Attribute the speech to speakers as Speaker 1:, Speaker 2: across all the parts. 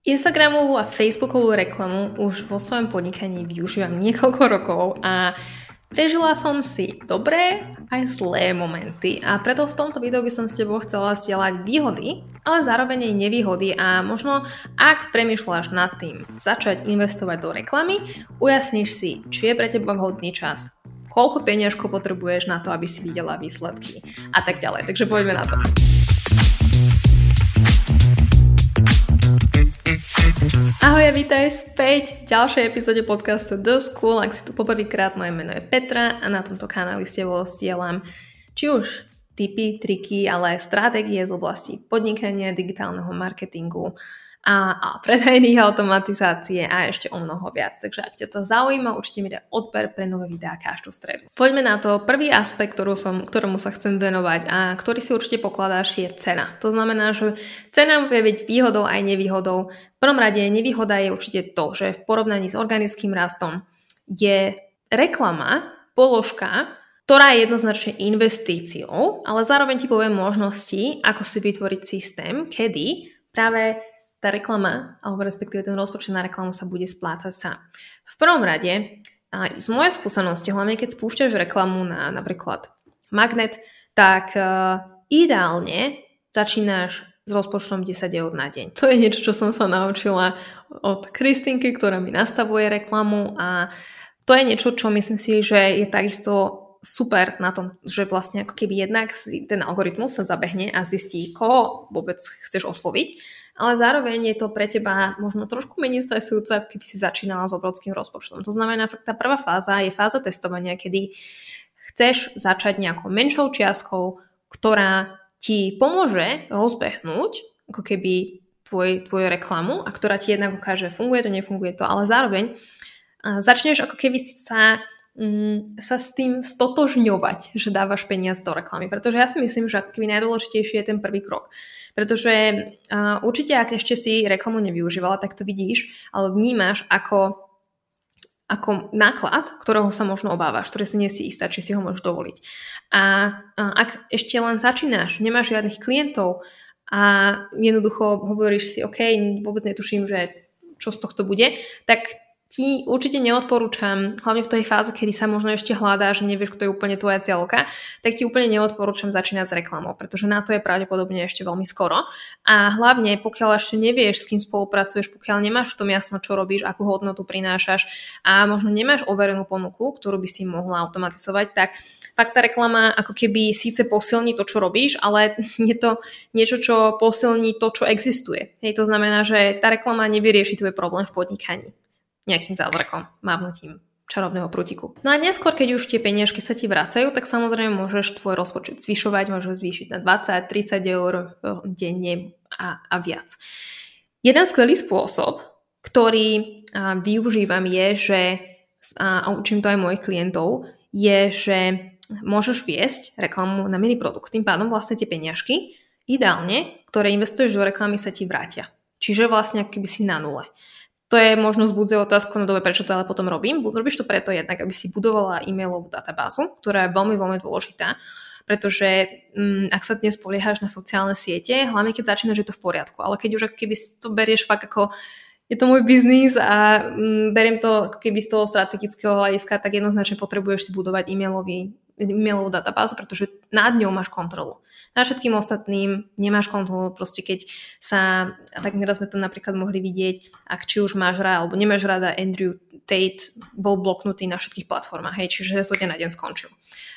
Speaker 1: Instagramovú a Facebookovú reklamu už vo svojom podnikaní využívam niekoľko rokov a prežila som si dobré aj zlé momenty a preto v tomto videu by som s tebou chcela stielať výhody, ale zároveň aj nevýhody a možno ak premýšľaš nad tým začať investovať do reklamy, ujasníš si, či je pre teba vhodný čas, koľko peniažkov potrebuješ na to, aby si videla výsledky a tak ďalej. Takže poďme na to. Vítaj späť v ďalšej epizóde podcastu The School. Ak si tu poprvýkrát, moje meno je Petra a na tomto kanáli s tebou stielam či už tipy, triky, ale aj stratégie z oblasti podnikania, digitálneho marketingu, a, a predajných automatizácie a ešte o mnoho viac. Takže ak ťa to zaujíma, určite mi dá odber pre nové videá každú stredu. Poďme na to. Prvý aspekt, ktorú som, ktorému sa chcem venovať a ktorý si určite pokladáš, je cena. To znamená, že cena vie byť výhodou aj nevýhodou. V prvom rade nevýhoda je určite to, že v porovnaní s organickým rastom je reklama, položka, ktorá je jednoznačne investíciou, ale zároveň ti poviem možnosti, ako si vytvoriť systém, kedy práve tá reklama, alebo respektíve ten rozpočet na reklamu sa bude splácať sám. V prvom rade, aj z mojej skúsenosti, hlavne keď spúšťaš reklamu na napríklad magnet, tak uh, ideálne začínaš s rozpočtom 10 eur na deň. To je niečo, čo som sa naučila od Kristinky, ktorá mi nastavuje reklamu a to je niečo, čo myslím si, že je takisto super na tom, že vlastne ako keby jednak ten algoritmus sa zabehne a zistí, koho vôbec chceš osloviť, ale zároveň je to pre teba možno trošku menej stresujúce, keby si začínala s obrovským rozpočtom. To znamená, že tá prvá fáza je fáza testovania, kedy chceš začať nejakou menšou čiastkou, ktorá ti pomôže rozbehnúť ako keby tvoj, tvoju reklamu a ktorá ti jednak ukáže, funguje to, nefunguje to, ale zároveň začneš ako keby sa sa s tým stotožňovať, že dávaš peniaz do reklamy. Pretože ja si myslím, že aký najdôležitejší je ten prvý krok. Pretože uh, určite, ak ešte si reklamu nevyužívala, tak to vidíš, ale vnímaš ako ako náklad, ktorého sa možno obávaš, ktoré si nie istá, či si ho môžeš dovoliť. A, a ak ešte len začínaš, nemáš žiadnych klientov a jednoducho hovoríš si, OK, vôbec netuším, že čo z tohto bude, tak ti určite neodporúčam, hlavne v tej fáze, kedy sa možno ešte hľadáš, nevieš, kto je úplne tvoja cieľka, tak ti úplne neodporúčam začínať s reklamou, pretože na to je pravdepodobne ešte veľmi skoro. A hlavne, pokiaľ ešte nevieš, s kým spolupracuješ, pokiaľ nemáš v tom jasno, čo robíš, akú hodnotu prinášaš a možno nemáš overenú ponuku, ktorú by si mohla automatizovať, tak fakt tá reklama ako keby síce posilní to, čo robíš, ale je to niečo, čo posilní to, čo existuje. Hej, to znamená, že tá reklama nevyrieši tvoj problém v podnikaní nejakým zázrakom, mávnutím čarovného prútiku. No a neskôr, keď už tie peniažky sa ti vracajú, tak samozrejme môžeš tvoj rozpočet zvyšovať, môžeš zvýšiť na 20-30 eur eh, denne a, a viac. Jeden skvelý spôsob, ktorý a, využívam je, že a, a učím to aj mojich klientov, je, že môžeš viesť reklamu na mini produkt. Tým pádom vlastne tie peniažky, ideálne, ktoré investuješ do reklamy, sa ti vrátia. Čiže vlastne keby si na nule. To je možno zbudzuje otázku na dobe, prečo to ale potom robím. Robíš to preto jednak, aby si budovala e-mailovú databázu, ktorá je veľmi, veľmi dôležitá, pretože um, ak sa dnes poliehaš na sociálne siete, hlavne keď začínaš, je to v poriadku, ale keď už ako keby to berieš fakt ako je to môj biznis a um, beriem to keby z toho strategického hľadiska, tak jednoznačne potrebuješ si budovať e-mailový e-mailovú databázu, pretože nad ňou máš kontrolu. Na všetkým ostatným nemáš kontrolu, proste keď sa, tak neraz sme to napríklad mohli vidieť, ak či už máš rád alebo nemáš rada, Andrew Tate bol bloknutý na všetkých platformách, hej, čiže zo na deň skončil.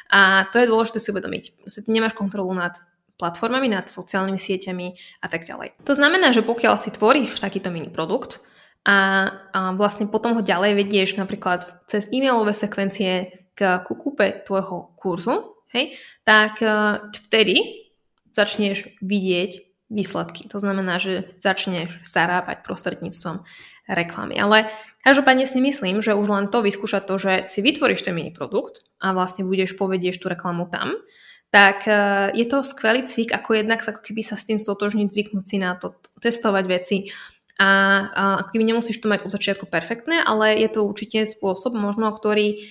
Speaker 1: A to je dôležité si uvedomiť. Nemáš kontrolu nad platformami, nad sociálnymi sieťami a tak ďalej. To znamená, že pokiaľ si tvoríš takýto mini produkt, a, a vlastne potom ho ďalej vedieš napríklad cez e-mailové sekvencie, k kúpe tvojho kurzu, hej, tak uh, vtedy začneš vidieť výsledky. To znamená, že začneš zarábať prostredníctvom reklamy. Ale každopádne si myslím, že už len to vyskúšať to, že si vytvoríš ten mini produkt a vlastne budeš povedieš tú reklamu tam, tak uh, je to skvelý cvik, ako jednak ako keby sa s tým stotožniť, zvyknúť si na to, testovať veci, a, a keby nemusíš to mať od začiatku perfektné, ale je to určite spôsob možno, ktorý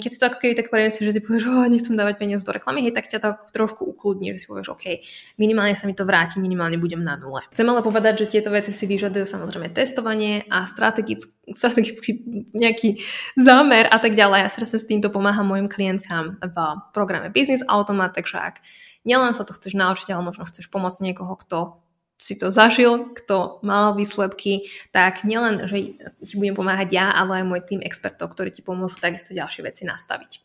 Speaker 1: keď si to ako keby tak si, že si povieš, oh, nechcem dávať peniaze do reklamy, hej, tak ťa to trošku ukludní, že si povieš, OK, minimálne sa mi to vráti, minimálne budem na nule. Chcem ale povedať, že tieto veci si vyžadujú samozrejme testovanie a strategický, strategický nejaký zámer a tak ďalej. Ja sa s týmto pomáham mojim klientkám v programe Business Automat, takže ak nielen sa to chceš naučiť, ale možno chceš pomôcť niekoho, kto si to zažil, kto mal výsledky, tak nielen, že ti budem pomáhať ja, ale aj môj tým expertov, ktorí ti pomôžu takisto ďalšie veci nastaviť.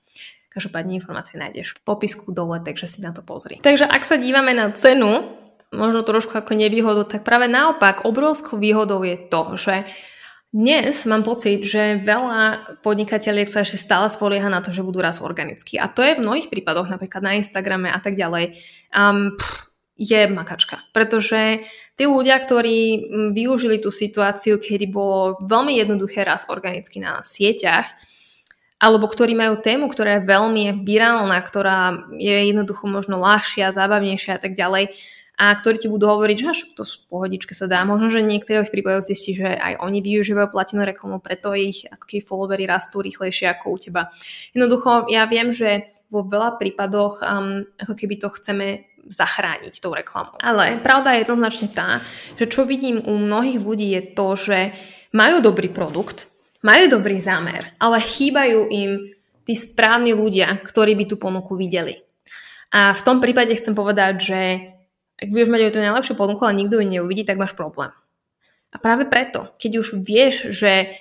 Speaker 1: Každopádne informácie nájdeš v popisku dole, takže si na to pozri. Takže ak sa dívame na cenu, možno trošku ako nevýhodu, tak práve naopak obrovskou výhodou je to, že dnes mám pocit, že veľa podnikateľiek sa ešte stále spolieha na to, že budú raz organicky. A to je v mnohých prípadoch, napríklad na Instagrame a tak ďalej. Um, pff, je makačka. Pretože tí ľudia, ktorí mm, využili tú situáciu, kedy bolo veľmi jednoduché raz organicky na sieťach, alebo ktorí majú tému, ktorá je veľmi virálna, ktorá je jednoducho možno ľahšia, zábavnejšia a tak ďalej, a ktorí ti budú hovoriť, že až to v pohodičke sa dá. Možno, že niektorých prípadoch zistí, že aj oni využívajú platenú reklamu, preto ich ako keď followery rastú rýchlejšie ako u teba. Jednoducho, ja viem, že vo veľa prípadoch um, ako keby to chceme zachrániť tou reklamou. Ale pravda je jednoznačne tá, že čo vidím u mnohých ľudí je to, že majú dobrý produkt, majú dobrý zámer, ale chýbajú im tí správni ľudia, ktorí by tú ponuku videli. A v tom prípade chcem povedať, že ak budeš mať aj tú najlepšiu ponuku, ale nikto ju neuvidí, tak máš problém. A práve preto, keď už vieš, že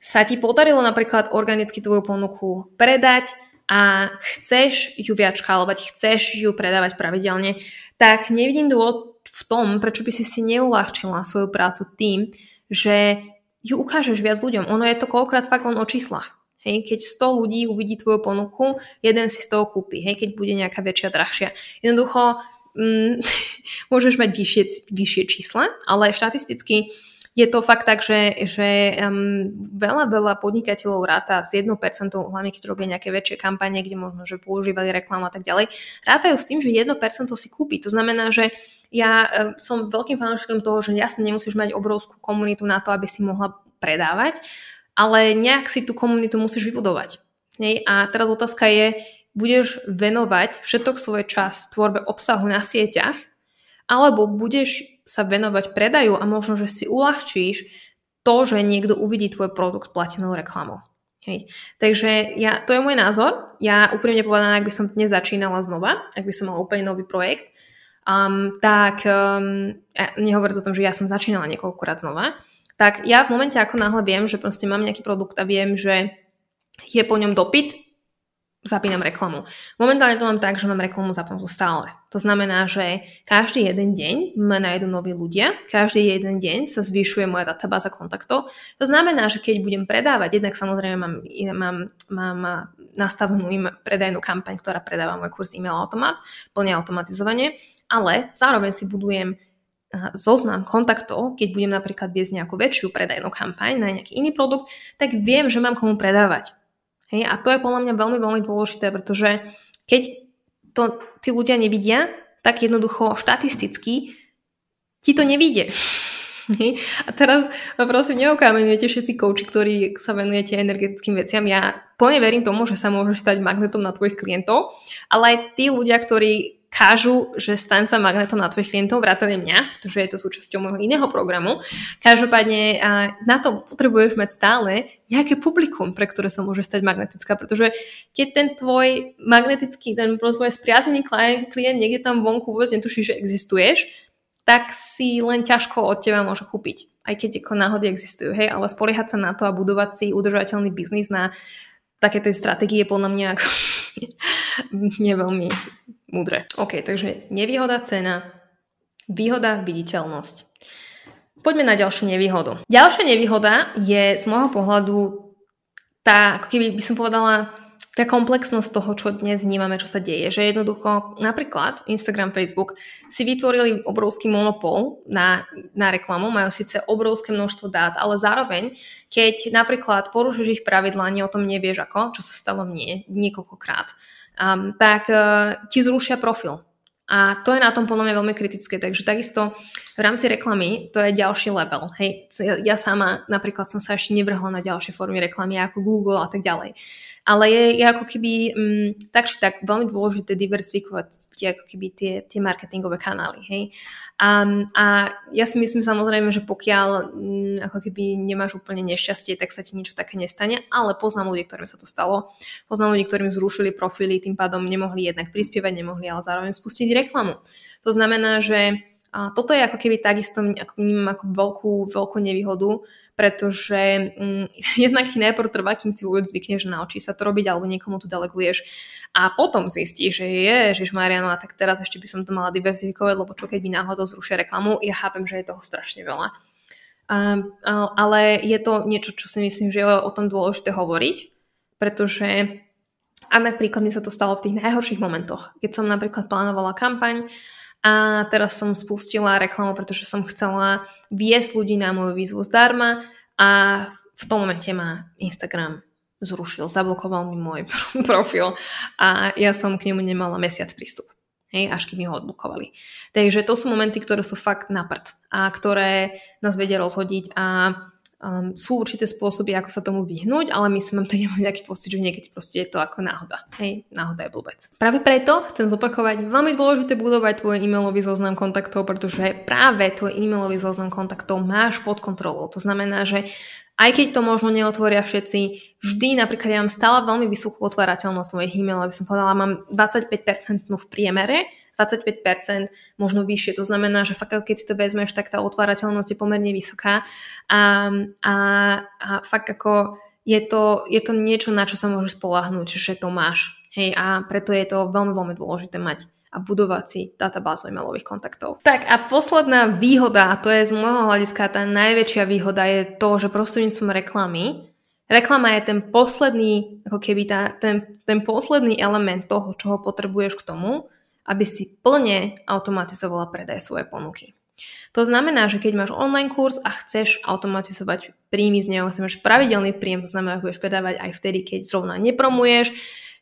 Speaker 1: sa ti podarilo napríklad organicky tvoju ponuku predať, a chceš ju viac škálovať, chceš ju predávať pravidelne, tak nevidím dôvod v tom, prečo by si si neulahčila svoju prácu tým, že ju ukážeš viac ľuďom. Ono je to koľkokrát fakt len o číslach. Hej, keď 100 ľudí uvidí tvoju ponuku, jeden si z toho kúpi, hej, keď bude nejaká väčšia, drahšia. Jednoducho, mm, môžeš mať vyššie, vyššie čísla, ale štatisticky je to fakt tak, že, že um, veľa, veľa podnikateľov ráta s 1%, hlavne keď robia nejaké väčšie kampane, kde možno, že používali reklamu a tak ďalej, rátajú s tým, že 1% si kúpi. To znamená, že ja um, som veľkým fanúšikom toho, že jasne nemusíš mať obrovskú komunitu na to, aby si mohla predávať, ale nejak si tú komunitu musíš vybudovať. Nej? A teraz otázka je, budeš venovať všetok svoj čas tvorbe obsahu na sieťach, alebo budeš sa venovať predaju a možno, že si uľahčíš to, že niekto uvidí tvoj produkt platenou reklamou. Hej. Takže ja, to je môj názor. Ja úprimne povedané, ak by som dnes začínala znova, ak by som mala úplne nový projekt, um, tak um, ja nehovoriť o tom, že ja som začínala niekoľkokrát znova, tak ja v momente, ako náhle viem, že proste mám nejaký produkt a viem, že je po ňom dopyt, zapínam reklamu. Momentálne to mám tak, že mám reklamu zapnutú stále. To znamená, že každý jeden deň ma nájdu noví ľudia, každý jeden deň sa zvyšuje moja databáza kontaktov. To znamená, že keď budem predávať, jednak samozrejme mám, mám, mám nastavenú predajnú kampaň, ktorá predáva môj kurz e-mail automat, plne automatizovanie, ale zároveň si budujem zoznam kontaktov, keď budem napríklad viesť nejakú väčšiu predajnú kampaň na nejaký iný produkt, tak viem, že mám komu predávať. Hej? A to je podľa mňa veľmi, veľmi dôležité, pretože keď to tí ľudia nevidia, tak jednoducho štatisticky ti to nevidie. A teraz prosím, neukámenujete všetci kouči, ktorí sa venujete energetickým veciam. Ja plne verím tomu, že sa môžeš stať magnetom na tvojich klientov, ale aj tí ľudia, ktorí kážu, že staň sa magnetom na tvojich klientov, vrátane mňa, pretože je to súčasťou môjho iného programu. Každopádne na to potrebuješ mať stále nejaké publikum, pre ktoré sa môže stať magnetická, pretože keď ten tvoj magnetický, ten tvoj spriazený klient, klient niekde tam vonku vôbec netuší, že existuješ, tak si len ťažko od teba môže kúpiť. Aj keď ako náhody existujú, hej, ale spoliehať sa na to a budovať si udržateľný biznis na takéto stratégie podľa mňa ako nie veľmi múdre. OK, takže nevýhoda cena, výhoda viditeľnosť. Poďme na ďalšiu nevýhodu. Ďalšia nevýhoda je z môjho pohľadu tá, ako keby by som povedala, tá komplexnosť toho, čo dnes vnímame, čo sa deje. Že jednoducho, napríklad Instagram, Facebook si vytvorili obrovský monopol na, na reklamu, majú síce obrovské množstvo dát, ale zároveň, keď napríklad porušíš ich pravidlá, ani o tom nevieš ako, čo sa stalo mne niekoľkokrát, um, tak uh, ti zrušia profil. A to je na tom podľa mňa veľmi kritické. Takže takisto v rámci reklamy to je ďalší level. Hej, ja sama napríklad som sa ešte nevrhla na ďalšie formy reklamy ako Google a tak ďalej. Ale je, je ako keby mm, tak či tak veľmi dôležité diversifikovať tie, ako keby tie, tie marketingové kanály. Hej? A, a ja si myslím samozrejme, že pokiaľ mm, ako keby nemáš úplne nešťastie, tak sa ti niečo také nestane, ale poznám ľudí, ktorým sa to stalo. Poznám ľudí, ktorým zrušili profily, tým pádom nemohli jednak prispievať, nemohli ale zároveň spustiť reklamu. To znamená, že a toto je ako keby takisto ako vnímam ako veľkú, veľkú nevýhodu, pretože mm, jednak ti najprv trvá, kým si vôbec zvykneš, naučí sa to robiť alebo niekomu to deleguješ a potom zistíš, že je, že Mariano, a tak teraz ešte by som to mala diverzifikovať, lebo čo keď by náhodou zrušia reklamu, ja chápem, že je toho strašne veľa. Um, ale je to niečo, čo si myslím, že je o tom dôležité hovoriť, pretože a napríklad mi sa to stalo v tých najhorších momentoch, keď som napríklad plánovala kampaň a teraz som spustila reklamu, pretože som chcela viesť ľudí na moju výzvu zdarma a v tom momente ma Instagram zrušil, zablokoval mi môj profil a ja som k nemu nemala mesiac prístup. Hej, až kým ho odblokovali. Takže to sú momenty, ktoré sú fakt na prd a ktoré nás vedia rozhodiť a Um, sú určité spôsoby, ako sa tomu vyhnúť, ale myslím, že nemám nejaký pocit, že niekedy proste je to ako náhoda. Hej, náhoda je blbec. Práve preto chcem zopakovať, veľmi dôležité budovať tvoj e-mailový zoznam kontaktov, pretože práve tvoj e-mailový zoznam kontaktov máš pod kontrolou. To znamená, že aj keď to možno neotvoria všetci, vždy napríklad ja mám stále veľmi vysokú otvárateľnosť mojich e-mailov, aby som povedala, mám 25% v priemere, 25%, možno vyššie. To znamená, že fakt keď si to vezmeš, tak tá otvárateľnosť je pomerne vysoká a, a, a fakt ako je to, je to niečo, na čo sa môžeš spolahnúť, že to máš. Hej, a preto je to veľmi, veľmi dôležité mať a budovať si databázu e-mailových kontaktov. Tak a posledná výhoda, a to je z môjho hľadiska tá najväčšia výhoda, je to, že prostredníctvom reklamy Reklama je ten posledný, ako keby tá, ten, ten posledný element toho, čo ho potrebuješ k tomu, aby si plne automatizovala predaj svojej ponuky. To znamená, že keď máš online kurz a chceš automatizovať príjmy z neho, chceš pravidelný príjem, to znamená, že budeš predávať aj vtedy, keď zrovna nepromuješ,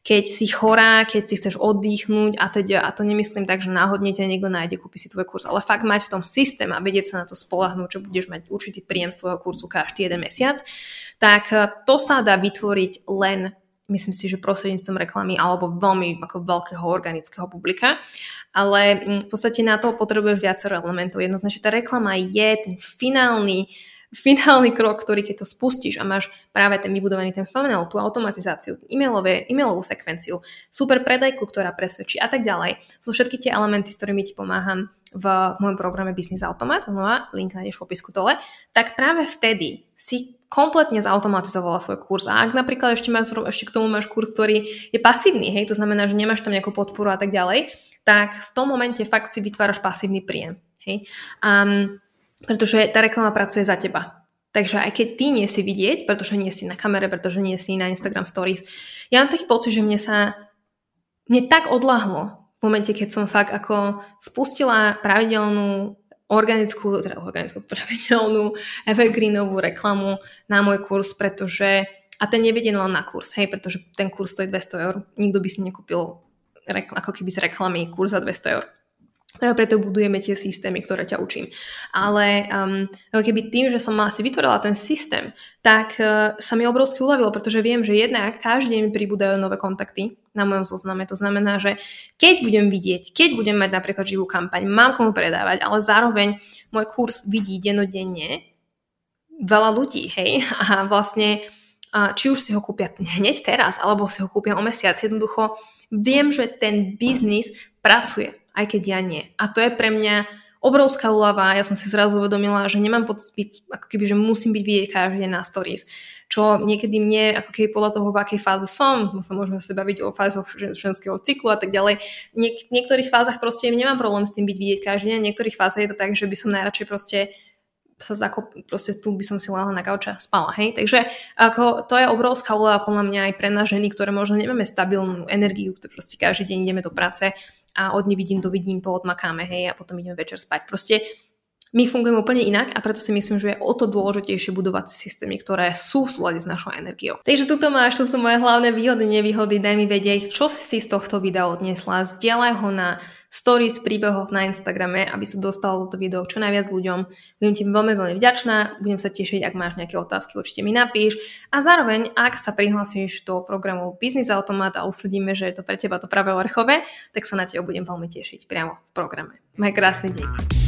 Speaker 1: keď si chorá, keď si chceš oddychnúť a teda, a to nemyslím tak, že náhodne ťa niekto nájde, kúpi si tvoj kurz, ale fakt mať v tom systém a vedieť sa na to spolahnúť, čo budeš mať určitý príjem z tvojho kurzu každý jeden mesiac, tak to sa dá vytvoriť len myslím si, že prostredníctvom reklamy alebo veľmi ako veľkého organického publika. Ale mm, v podstate na to potrebuješ viacero elementov. Jednoznačne tá reklama je ten finálny finálny krok, ktorý keď to spustíš a máš práve ten vybudovaný ten funnel, tú automatizáciu, e-mailové, e-mailovú sekvenciu, super predajku, ktorá presvedčí a tak ďalej. Sú všetky tie elementy, s ktorými ti pomáham v, v môjom programe Business Automat, znova link nájdeš v popisku dole, tak práve vtedy si kompletne zautomatizovala svoj kurz. A ak napríklad ešte, máš, ešte k tomu máš kurz, ktorý je pasívny, hej, to znamená, že nemáš tam nejakú podporu a tak ďalej, tak v tom momente fakt si vytváraš pasívny príjem. Hej. Um, pretože tá reklama pracuje za teba. Takže aj keď ty nie si vidieť, pretože nie si na kamere, pretože nie si na Instagram Stories, ja mám taký pocit, že mne sa mne tak odlahlo v momente, keď som fakt ako spustila pravidelnú organickú, teda organickú pravidelnú evergreenovú reklamu na môj kurz, pretože a ten nevedie len na kurz, hej, pretože ten kurz stojí 200 eur. Nikto by si nekúpil ako keby z reklamy kurz za 200 eur. Práve preto budujeme tie systémy, ktoré ťa učím. Ale um, keby tým, že som asi vytvorila ten systém, tak uh, sa mi obrovsky uľavilo, pretože viem, že jednak každý deň pribúdajú nové kontakty na mojom zozname. To znamená, že keď budem vidieť, keď budem mať napríklad živú kampaň, mám komu predávať, ale zároveň môj kurz vidí denodenne veľa ľudí, hej, a vlastne uh, či už si ho kúpia hneď teraz, alebo si ho kúpia o mesiac, jednoducho viem, že ten biznis pracuje aj keď ja nie. A to je pre mňa obrovská úlava. Ja som si zrazu uvedomila, že nemám pocit byť, ako keby, že musím byť vidieť každý deň na stories. Čo niekedy mne, ako keby podľa toho, v akej fáze som, sa môžeme sa baviť o fázoch ženského cyklu a tak ďalej. Niek- v niektorých fázach proste nemám problém s tým byť vidieť každý deň, v niektorých fázach je to tak, že by som najradšej proste sa zakop, proste tu by som si lahla na gauča a spala, hej. Takže ako, to je obrovská úloha podľa mňa aj pre nás ženy, ktoré možno nemáme stabilnú energiu, ktoré proste každý deň ideme do práce a od nevidím do vidím to odmakáme, hej, a potom ideme večer spať. Proste my fungujeme úplne inak a preto si myslím, že je o to dôležitejšie budovať systémy, ktoré sú v súlade s našou energiou. Takže tuto máš, to sú moje hlavné výhody, nevýhody, daj mi vedieť, čo si z tohto videa odnesla, zdieľaj ho na stories, príbehov na Instagrame, aby sa dostalo toto video čo najviac ľuďom. Budem ti veľmi, veľmi vďačná, budem sa tešiť, ak máš nejaké otázky, určite mi napíš. A zároveň, ak sa prihlasíš do programu Business Automat a usúdime, že je to pre teba to práve vrchové, tak sa na teba budem veľmi tešiť priamo v programe. Maj krásny deň.